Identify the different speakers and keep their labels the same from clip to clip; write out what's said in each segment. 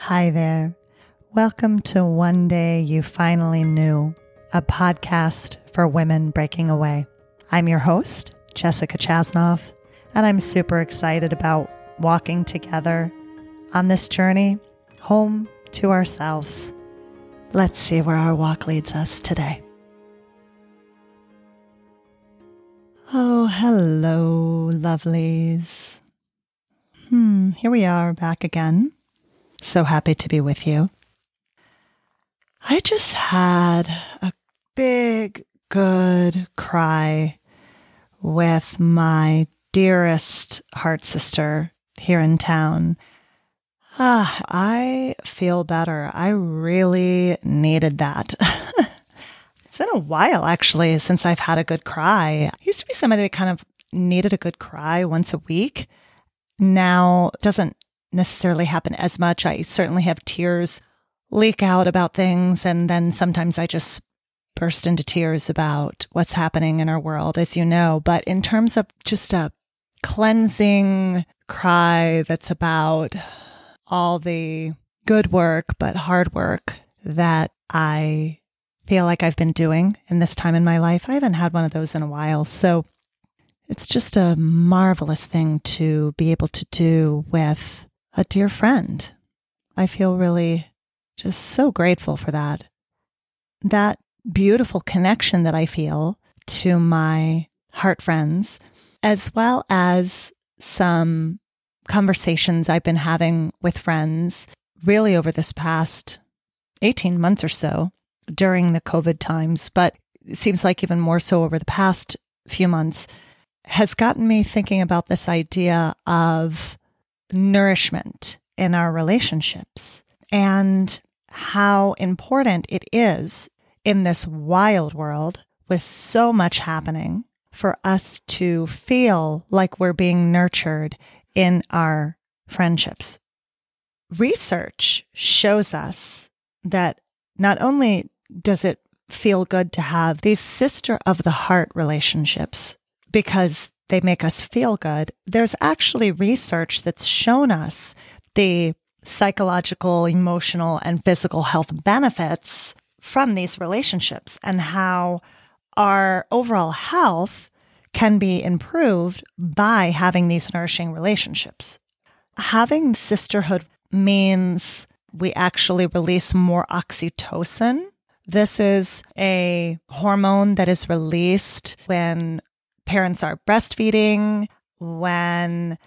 Speaker 1: Hi there. Welcome to One Day You Finally Knew, a podcast for women breaking away. I'm your host, Jessica Chasnoff, and I'm super excited about walking together on this journey home to ourselves. Let's see where our walk leads us today. Oh, hello, lovelies. Hmm, here we are back again. So happy to be with you. I just had a big, good cry with my dearest heart sister here in town. Ah, I feel better. I really needed that. it's been a while actually since I've had a good cry. I used to be somebody that kind of needed a good cry once a week. Now doesn't necessarily happen as much. I certainly have tears leak out about things. And then sometimes I just burst into tears about what's happening in our world, as you know. But in terms of just a cleansing cry that's about all the good work, but hard work that I feel like I've been doing in this time in my life, I haven't had one of those in a while. So it's just a marvelous thing to be able to do with a dear friend. I feel really just so grateful for that. That beautiful connection that I feel to my heart friends, as well as some conversations I've been having with friends really over this past 18 months or so during the COVID times, but it seems like even more so over the past few months, has gotten me thinking about this idea of nourishment in our relationships and how important it is in this wild world with so much happening for us to feel like we're being nurtured in our friendships. Research shows us that not only does it feel good to have these sister of the heart relationships because they make us feel good, there's actually research that's shown us the psychological, emotional, and physical health benefits from these relationships and how our overall health can be improved by having these nourishing relationships. Having sisterhood means we actually release more oxytocin. This is a hormone that is released when parents are breastfeeding, when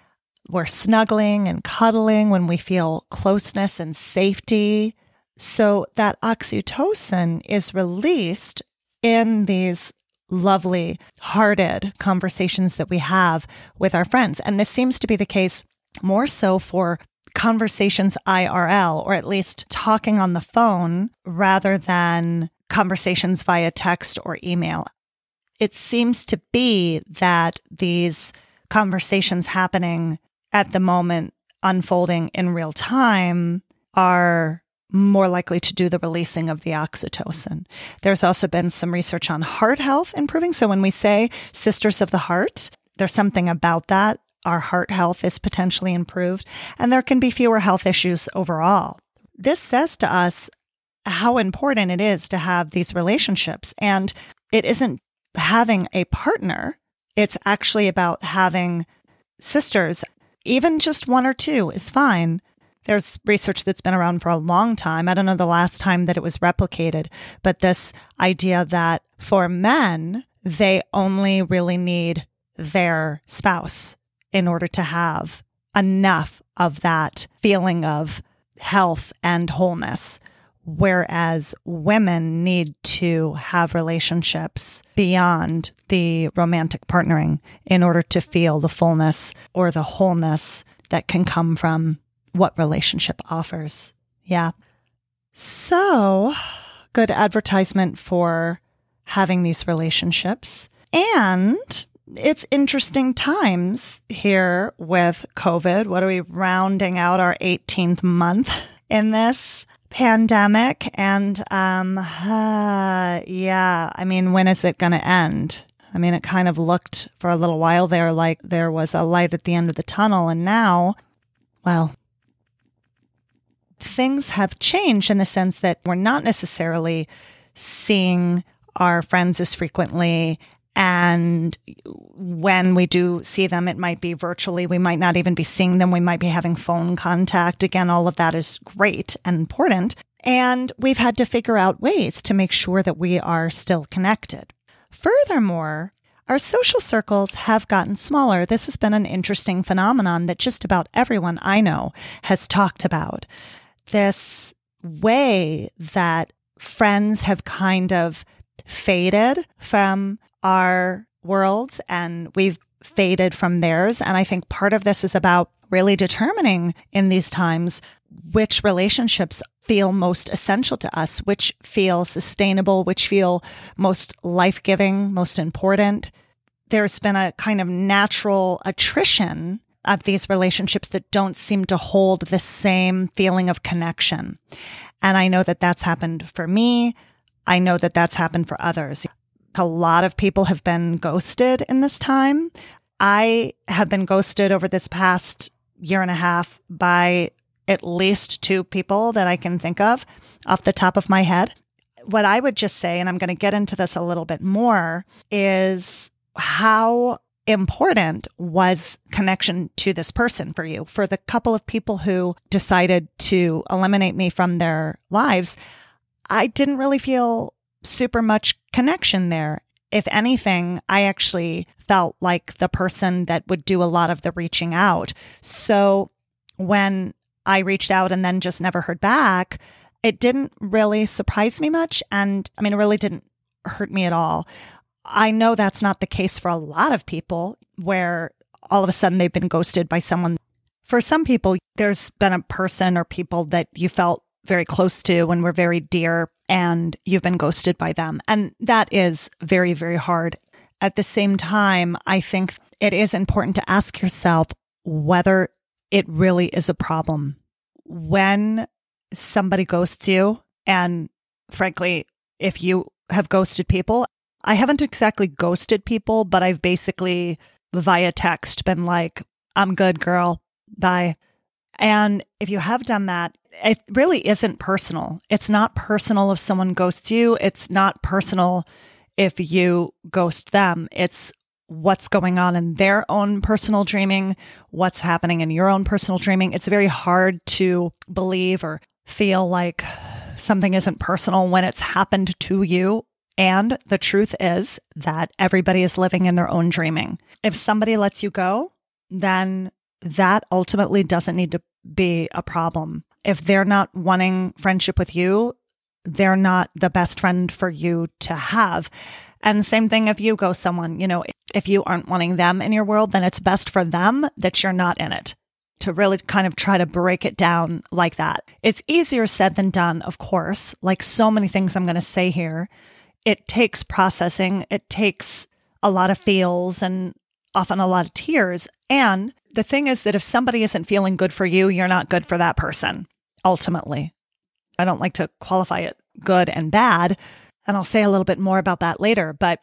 Speaker 1: we're snuggling and cuddling, when we feel closeness and safety. So that oxytocin is released in these lovely, hearted conversations that we have with our friends. And this seems to be the case more so for conversations IRL, or at least talking on the phone rather than conversations via text or email. It seems to be that these conversations happening at the moment unfolding in real time are more likely to do the releasing of the oxytocin. There's also been some research on heart health improving. So when we say sisters of the heart, there's something about that. Our heart health is potentially improved, and there can be fewer health issues overall. This says to us how important it is to have these relationships. And it isn't having a partner, it's actually about having sisters even just one or two is fine. There's research that's been around for a long time. I don't know the last time that it was replicated, but this idea that for men, they only really need their spouse in order to have enough of that feeling of health and wholeness. Whereas women need to have relationships beyond the romantic partnering in order to feel the fullness or the wholeness that can come from what relationship offers. Yeah. So, good advertisement for having these relationships. And it's interesting times here with COVID. What are we rounding out our 18th month in this? Pandemic and um uh, yeah i mean when is it going to end i mean it kind of looked for a little while there like there was a light at the end of the tunnel and now well things have changed in the sense that we're not necessarily seeing our friends as frequently. And when we do see them, it might be virtually. We might not even be seeing them. We might be having phone contact. Again, all of that is great and important. And we've had to figure out ways to make sure that we are still connected. Furthermore, our social circles have gotten smaller. This has been an interesting phenomenon that just about everyone I know has talked about. This way that friends have kind of faded from our worlds and we've faded from theirs. And I think part of this is about really determining in these times which relationships feel most essential to us, which feel sustainable, which feel most life giving, most important. There's been a kind of natural attrition of these relationships that don't seem to hold the same feeling of connection. And I know that that's happened for me. I know that that's happened for others. A lot of people have been ghosted in this time. I have been ghosted over this past year and a half by at least two people that I can think of off the top of my head. What I would just say, and I'm going to get into this a little bit more, is how important was connection to this person for you? For the couple of people who decided to eliminate me from their lives, I didn't really feel super much connection there. If anything, I actually felt like the person that would do a lot of the reaching out. So when I reached out and then just never heard back, it didn't really surprise me much. And I mean, it really didn't hurt me at all. I know that's not the case for a lot of people where all of a sudden they've been ghosted by someone. For some people, there's been a person or people that you felt very close to when we're very dear, and you've been ghosted by them. And that is very, very hard. At the same time, I think it is important to ask yourself whether it really is a problem. When somebody ghosts you, and frankly, if you have ghosted people, I haven't exactly ghosted people, but I've basically via text been like, I'm good, girl. Bye. And if you have done that, it really isn't personal. It's not personal if someone ghosts you. It's not personal if you ghost them. It's what's going on in their own personal dreaming, what's happening in your own personal dreaming. It's very hard to believe or feel like something isn't personal when it's happened to you and the truth is that everybody is living in their own dreaming. If somebody lets you go, then that ultimately doesn't need to be a problem. If they're not wanting friendship with you, they're not the best friend for you to have. And same thing if you go someone, you know, if you aren't wanting them in your world, then it's best for them that you're not in it. To really kind of try to break it down like that. It's easier said than done, of course, like so many things I'm going to say here it takes processing, it takes a lot of feels and often a lot of tears. And the thing is that if somebody isn't feeling good for you, you're not good for that person, ultimately. I don't like to qualify it good and bad. And I'll say a little bit more about that later, but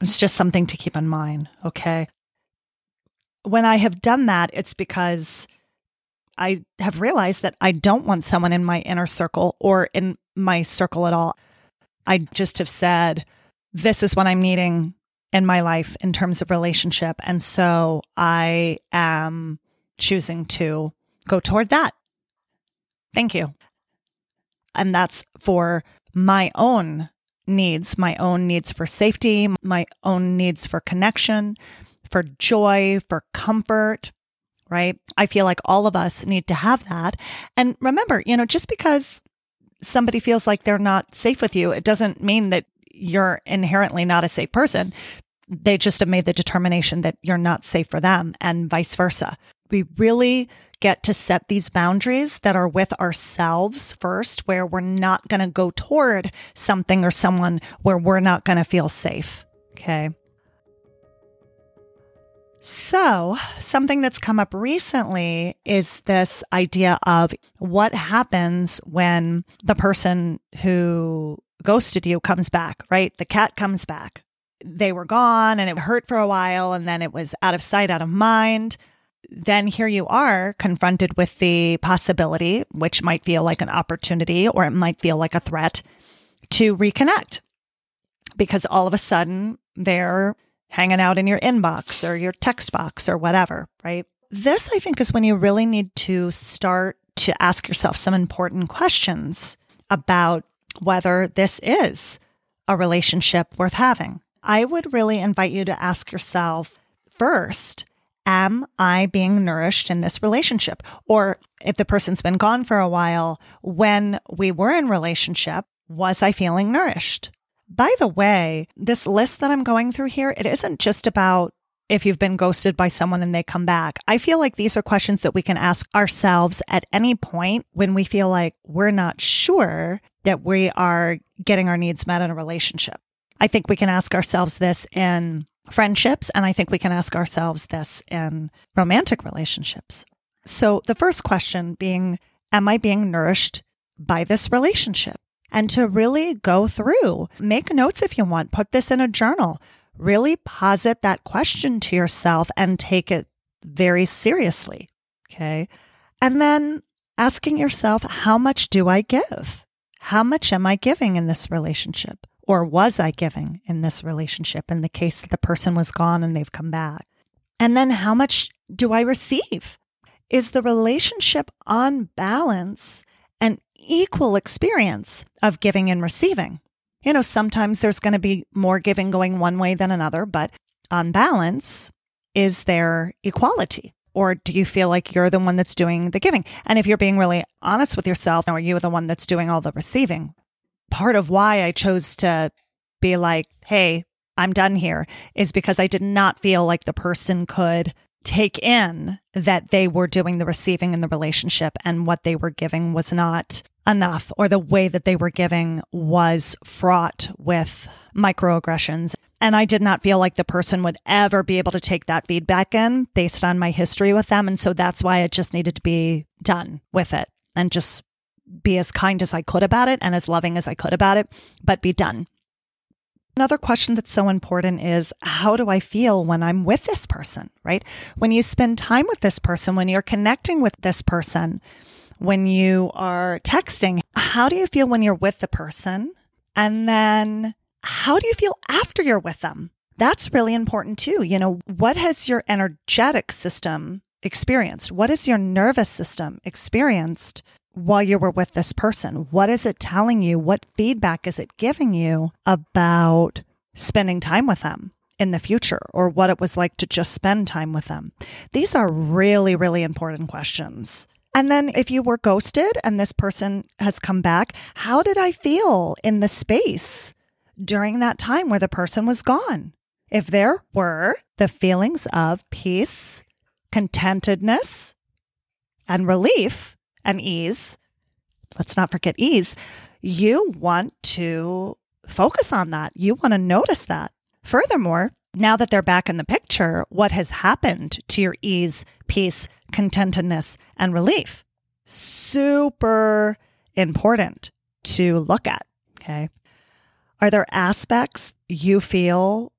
Speaker 1: it's just something to keep in mind. Okay. When I have done that, it's because I have realized that I don't want someone in my inner circle or in my circle at all. I just have said, this is what I'm needing in my life in terms of relationship. And so I am choosing to go toward that. Thank you. And that's for my own needs, my own needs for safety, my own needs for connection, for joy, for comfort, right? I feel like all of us need to have that. And remember, you know, just because somebody feels like they're not safe with you, it doesn't mean that you're inherently not a safe person. They just have made the determination that you're not safe for them and vice versa. We really get to set these boundaries that are with ourselves first, where we're not going to go toward something or someone where we're not going to feel safe. Okay. So, something that's come up recently is this idea of what happens when the person who ghosted you comes back, right? The cat comes back. They were gone and it hurt for a while and then it was out of sight, out of mind. then here you are confronted with the possibility, which might feel like an opportunity or it might feel like a threat to reconnect because all of a sudden they're hanging out in your inbox or your text box or whatever, right? This, I think, is when you really need to start to ask yourself some important questions about whether this is a relationship worth having. I would really invite you to ask yourself first, am I being nourished in this relationship? Or if the person's been gone for a while, when we were in relationship, was I feeling nourished? By the way, this list that I'm going through here, it isn't just about if you've been ghosted by someone and they come back. I feel like these are questions that we can ask ourselves at any point when we feel like we're not sure that we are getting our needs met in a relationship. I think we can ask ourselves this in friendships, and I think we can ask ourselves this in romantic relationships. So the first question being, Am I being nourished by this relationship? And to really go through, make notes if you want, put this in a journal, really posit that question to yourself and take it very seriously. Okay. And then asking yourself, how much do I give? How much am I giving in this relationship? Or was I giving in this relationship in the case that the person was gone and they've come back? And then how much do I receive? Is the relationship on balance an equal experience of giving and receiving? You know, sometimes there's going to be more giving going one way than another, but on balance, is there equality? Or do you feel like you're the one that's doing the giving? And if you're being really honest with yourself, are you the one that's doing all the receiving? Part of why I chose to be like, hey, I'm done here is because I did not feel like the person could take in that they were doing the receiving in the relationship and what they were giving was not enough or the way that they were giving was fraught with microaggressions. And I did not feel like the person would ever be able to take that feedback in based on my history with them. And so that's why it just needed to be done with it and just be as kind as I could about it and as loving as I could about it, but be done. Another question that's so important is how do I feel when I'm with this person, right? When you spend time with this person, when you're connecting with this person, when you are texting, how do you feel when you're with the person? And then how do you feel after you're with them? That's really important too. You know, what has your energetic system experienced? What has your nervous system experienced while you were with this person? What is it telling you? What feedback is it giving you about spending time with them? in the future or what it was like to just spend time with them? These are really, really important questions. And then if you were ghosted and this person has come back, how did I feel in the space during that time where the person was gone? If there were the feelings of peace, contentedness, and relief and ease, let's not forget ease, you want to focus on that. You want to notice that. Furthermore, now that they're back in the picture, what has happened to your ease, peace, contentedness, and relief? Super important to look at. Okay. Are there aspects you feel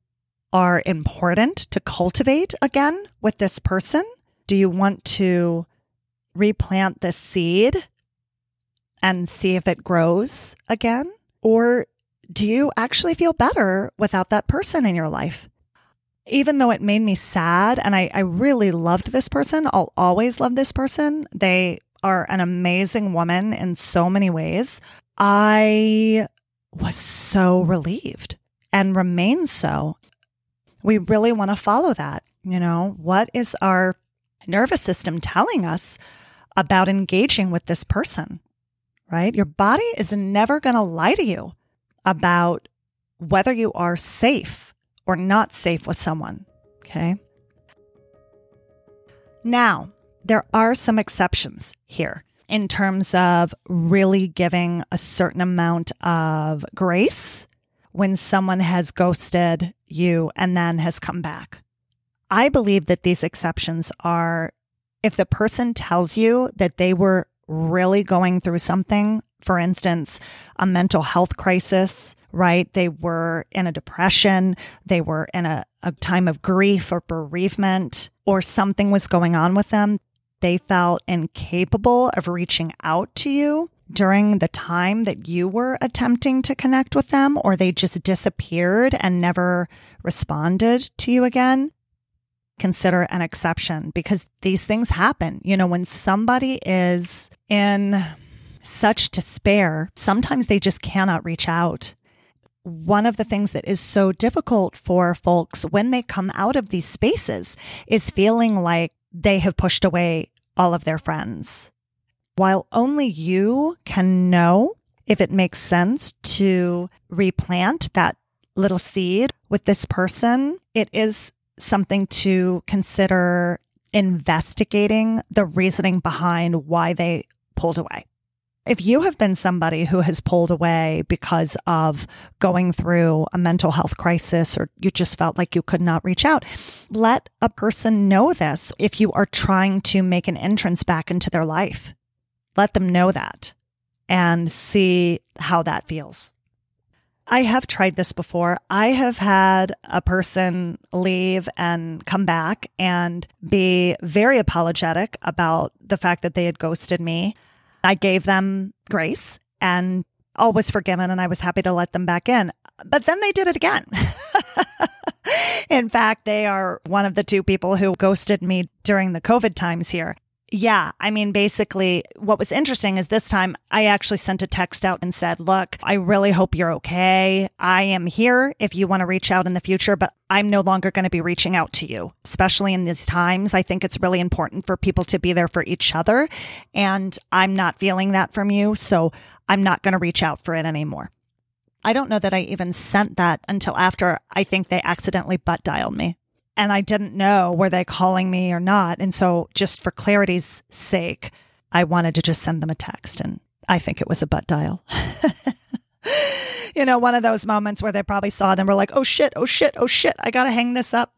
Speaker 1: are important to cultivate again with this person? Do you want to replant the seed and see if it grows again? Or do you actually feel better without that person in your life? even though it made me sad and I, I really loved this person, I'll always love this person. They are an amazing woman in so many ways. I was so relieved and remain so. We really want to follow that. You know, what is our nervous system telling us about engaging with this person? Right? Your body is never going to lie to you about whether you are safe or not safe with someone. Okay. Now, there are some exceptions here in terms of really giving a certain amount of grace when someone has ghosted you and then has come back. I believe that these exceptions are if the person tells you that they were really going through something, for instance, a mental health crisis, right? They were in a depression, they were in a, a time of grief or bereavement, or something was going on with them. They felt incapable of reaching out to you during the time that you were attempting to connect with them, or they just disappeared and never responded to you again, consider an exception because these things happen. You know, when somebody is in such despair, sometimes they just cannot reach out. One of the things that is so difficult for folks when they come out of these spaces is feeling like they have pushed away all of their friends while only you can know if it makes sense to replant that little seed with this person, it is something to consider investigating the reasoning behind why they pulled away. If you have been somebody who has pulled away because of going through a mental health crisis or you just felt like you could not reach out, let a person know this if you are trying to make an entrance back into their life. Let them know that and see how that feels. I have tried this before. I have had a person leave and come back and be very apologetic about the fact that they had ghosted me. I gave them grace and all was forgiven, and I was happy to let them back in. But then they did it again. in fact, they are one of the two people who ghosted me during the COVID times here. Yeah. I mean, basically, what was interesting is this time I actually sent a text out and said, Look, I really hope you're okay. I am here if you want to reach out in the future, but I'm no longer going to be reaching out to you, especially in these times. I think it's really important for people to be there for each other. And I'm not feeling that from you. So I'm not going to reach out for it anymore. I don't know that I even sent that until after I think they accidentally butt dialed me and I didn't know were they calling me or not. And so just for clarity's sake, I wanted to just send them a text and I think it was a butt dial. you know, one of those moments where they probably saw it and were like, oh shit, oh shit, oh shit, I got to hang this up.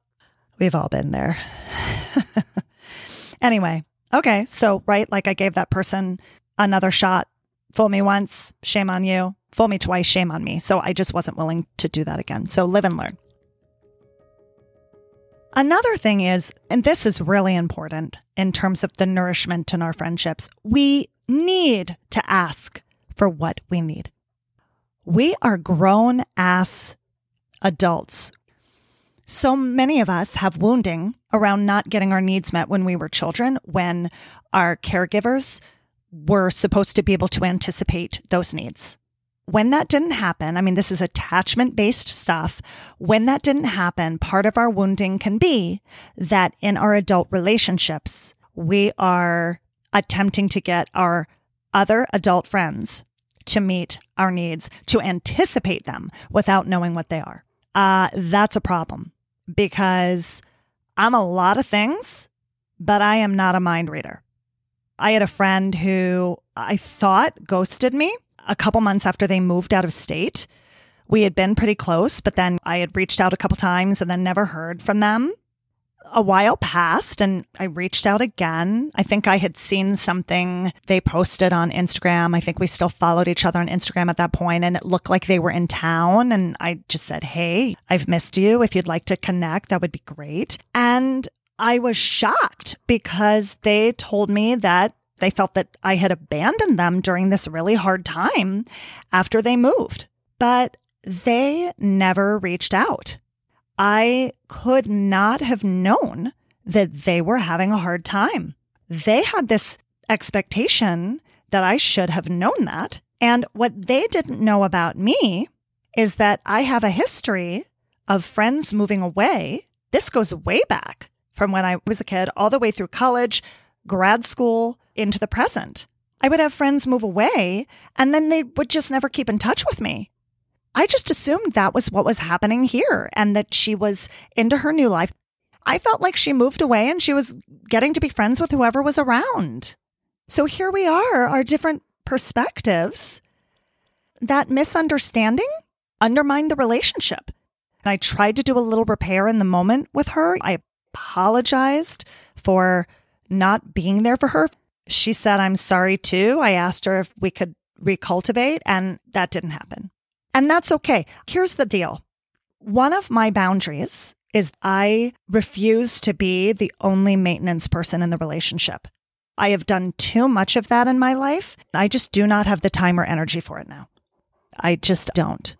Speaker 1: We've all been there. anyway, okay. So, right, like I gave that person another shot. Fool me once, shame on you. Fool me twice, shame on me. So I just wasn't willing to do that again. So live and learn. Another thing is, and this is really important in terms of the nourishment in our friendships, we need to ask for what we need. We are grown ass adults. So many of us have wounding around not getting our needs met when we were children, when our caregivers were supposed to be able to anticipate those needs when that didn't happen, I mean, this is attachment based stuff. When that didn't happen, part of our wounding can be that in our adult relationships, we are attempting to get our other adult friends to meet our needs, to anticipate them without knowing what they are. Uh, that's a problem because I'm a lot of things, but I am not a mind reader. I had a friend who I thought ghosted me a couple months after they moved out of state. We had been pretty close, but then I had reached out a couple times and then never heard from them. A while passed and I reached out again. I think I had seen something they posted on Instagram. I think we still followed each other on Instagram at that point and it looked like they were in town. And I just said, Hey, I've missed you. If you'd like to connect, that would be great. And I was shocked because they told me that they felt that I had abandoned them during this really hard time after they moved, but they never reached out. I could not have known that they were having a hard time. They had this expectation that I should have known that. And what they didn't know about me is that I have a history of friends moving away. This goes way back from when I was a kid, all the way through college, grad school, into the present. I would have friends move away and then they would just never keep in touch with me. I just assumed that was what was happening here and that she was into her new life. I felt like she moved away and she was getting to be friends with whoever was around. So here we are, our different perspectives. That misunderstanding undermined the relationship. And I tried to do a little repair in the moment with her. I apologized for not being there for her she said, I'm sorry too. I asked her if we could recultivate, and that didn't happen. And that's okay. Here's the deal one of my boundaries is I refuse to be the only maintenance person in the relationship. I have done too much of that in my life. I just do not have the time or energy for it now. I just don't.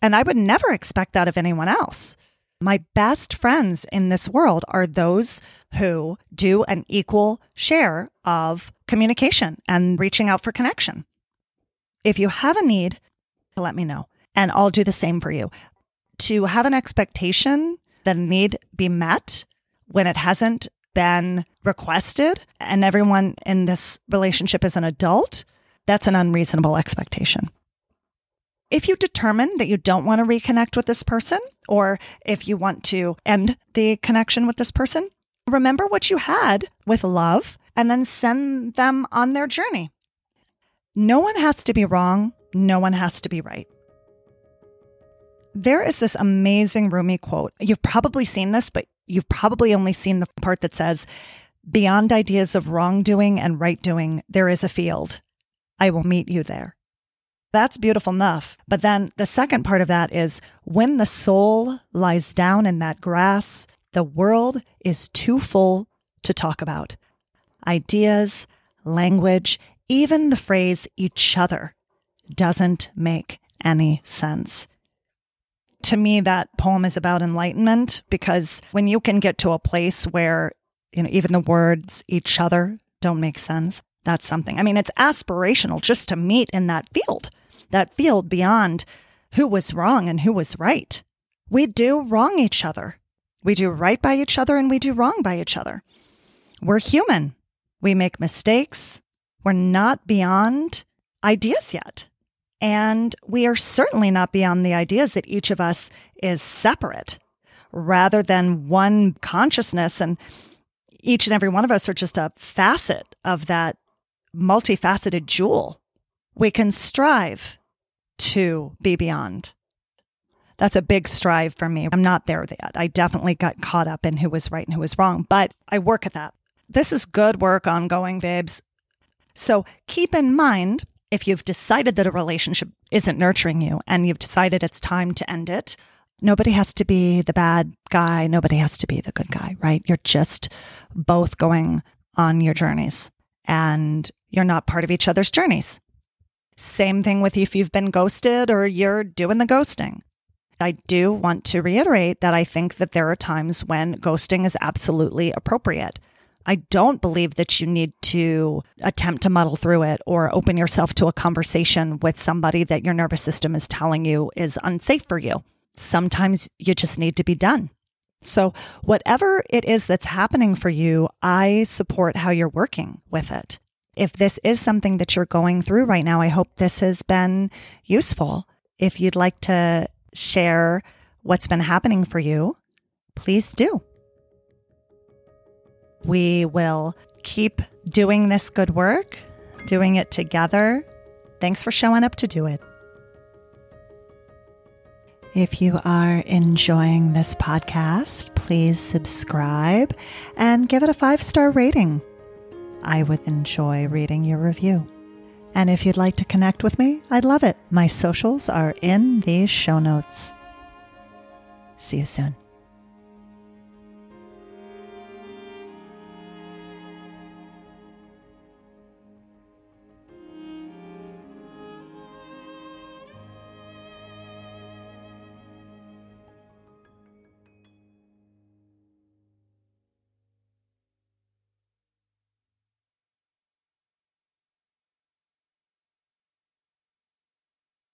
Speaker 1: And I would never expect that of anyone else. My best friends in this world are those who do an equal share of communication and reaching out for connection. If you have a need, let me know, and I'll do the same for you. To have an expectation that a need be met when it hasn't been requested and everyone in this relationship is an adult, that's an unreasonable expectation. If you determine that you don't want to reconnect with this person, or if you want to end the connection with this person, remember what you had with love and then send them on their journey. No one has to be wrong, no one has to be right. There is this amazing Rumi quote. You've probably seen this, but you've probably only seen the part that says, Beyond ideas of wrongdoing and right doing, there is a field. I will meet you there. That's beautiful enough. But then the second part of that is when the soul lies down in that grass, the world is too full to talk about. Ideas, language, even the phrase each other doesn't make any sense to me, that poem is about enlightenment because when you can get to a place where, you know, even the words each other don't make sense, that's something. I mean, it's aspirational just to meet in that field, that field beyond who was wrong and who was right. We do wrong each other. We do right by each other and we do wrong by each other. We're human. We make mistakes. We're not beyond ideas yet. And we are certainly not beyond the ideas that each of us is separate rather than one consciousness. And each and every one of us are just a facet of that multifaceted jewel. We can strive to be beyond. That's a big strive for me. I'm not there yet. I definitely got caught up in who was right and who was wrong, but I work at that. This is good work ongoing, babes. So keep in mind if you've decided that a relationship isn't nurturing you and you've decided it's time to end it, nobody has to be the bad guy. Nobody has to be the good guy, right? You're just both going on your journeys and you're not part of each other's journeys. Same thing with if you've been ghosted or you're doing the ghosting. I do want to reiterate that I think that there are times when ghosting is absolutely appropriate. I don't believe that you need to attempt to muddle through it or open yourself to a conversation with somebody that your nervous system is telling you is unsafe for you. Sometimes you just need to be done. So, whatever it is that's happening for you, I support how you're working with it. If this is something that you're going through right now, I hope this has been useful. If you'd like to share what's been happening for you, please do. We will keep doing this good work, doing it together. Thanks for showing up to do it. If you are enjoying this podcast, please subscribe and give it a five star rating. I would enjoy reading your review. And if you'd like to connect with me, I'd love it. My socials are in these show notes. See you soon.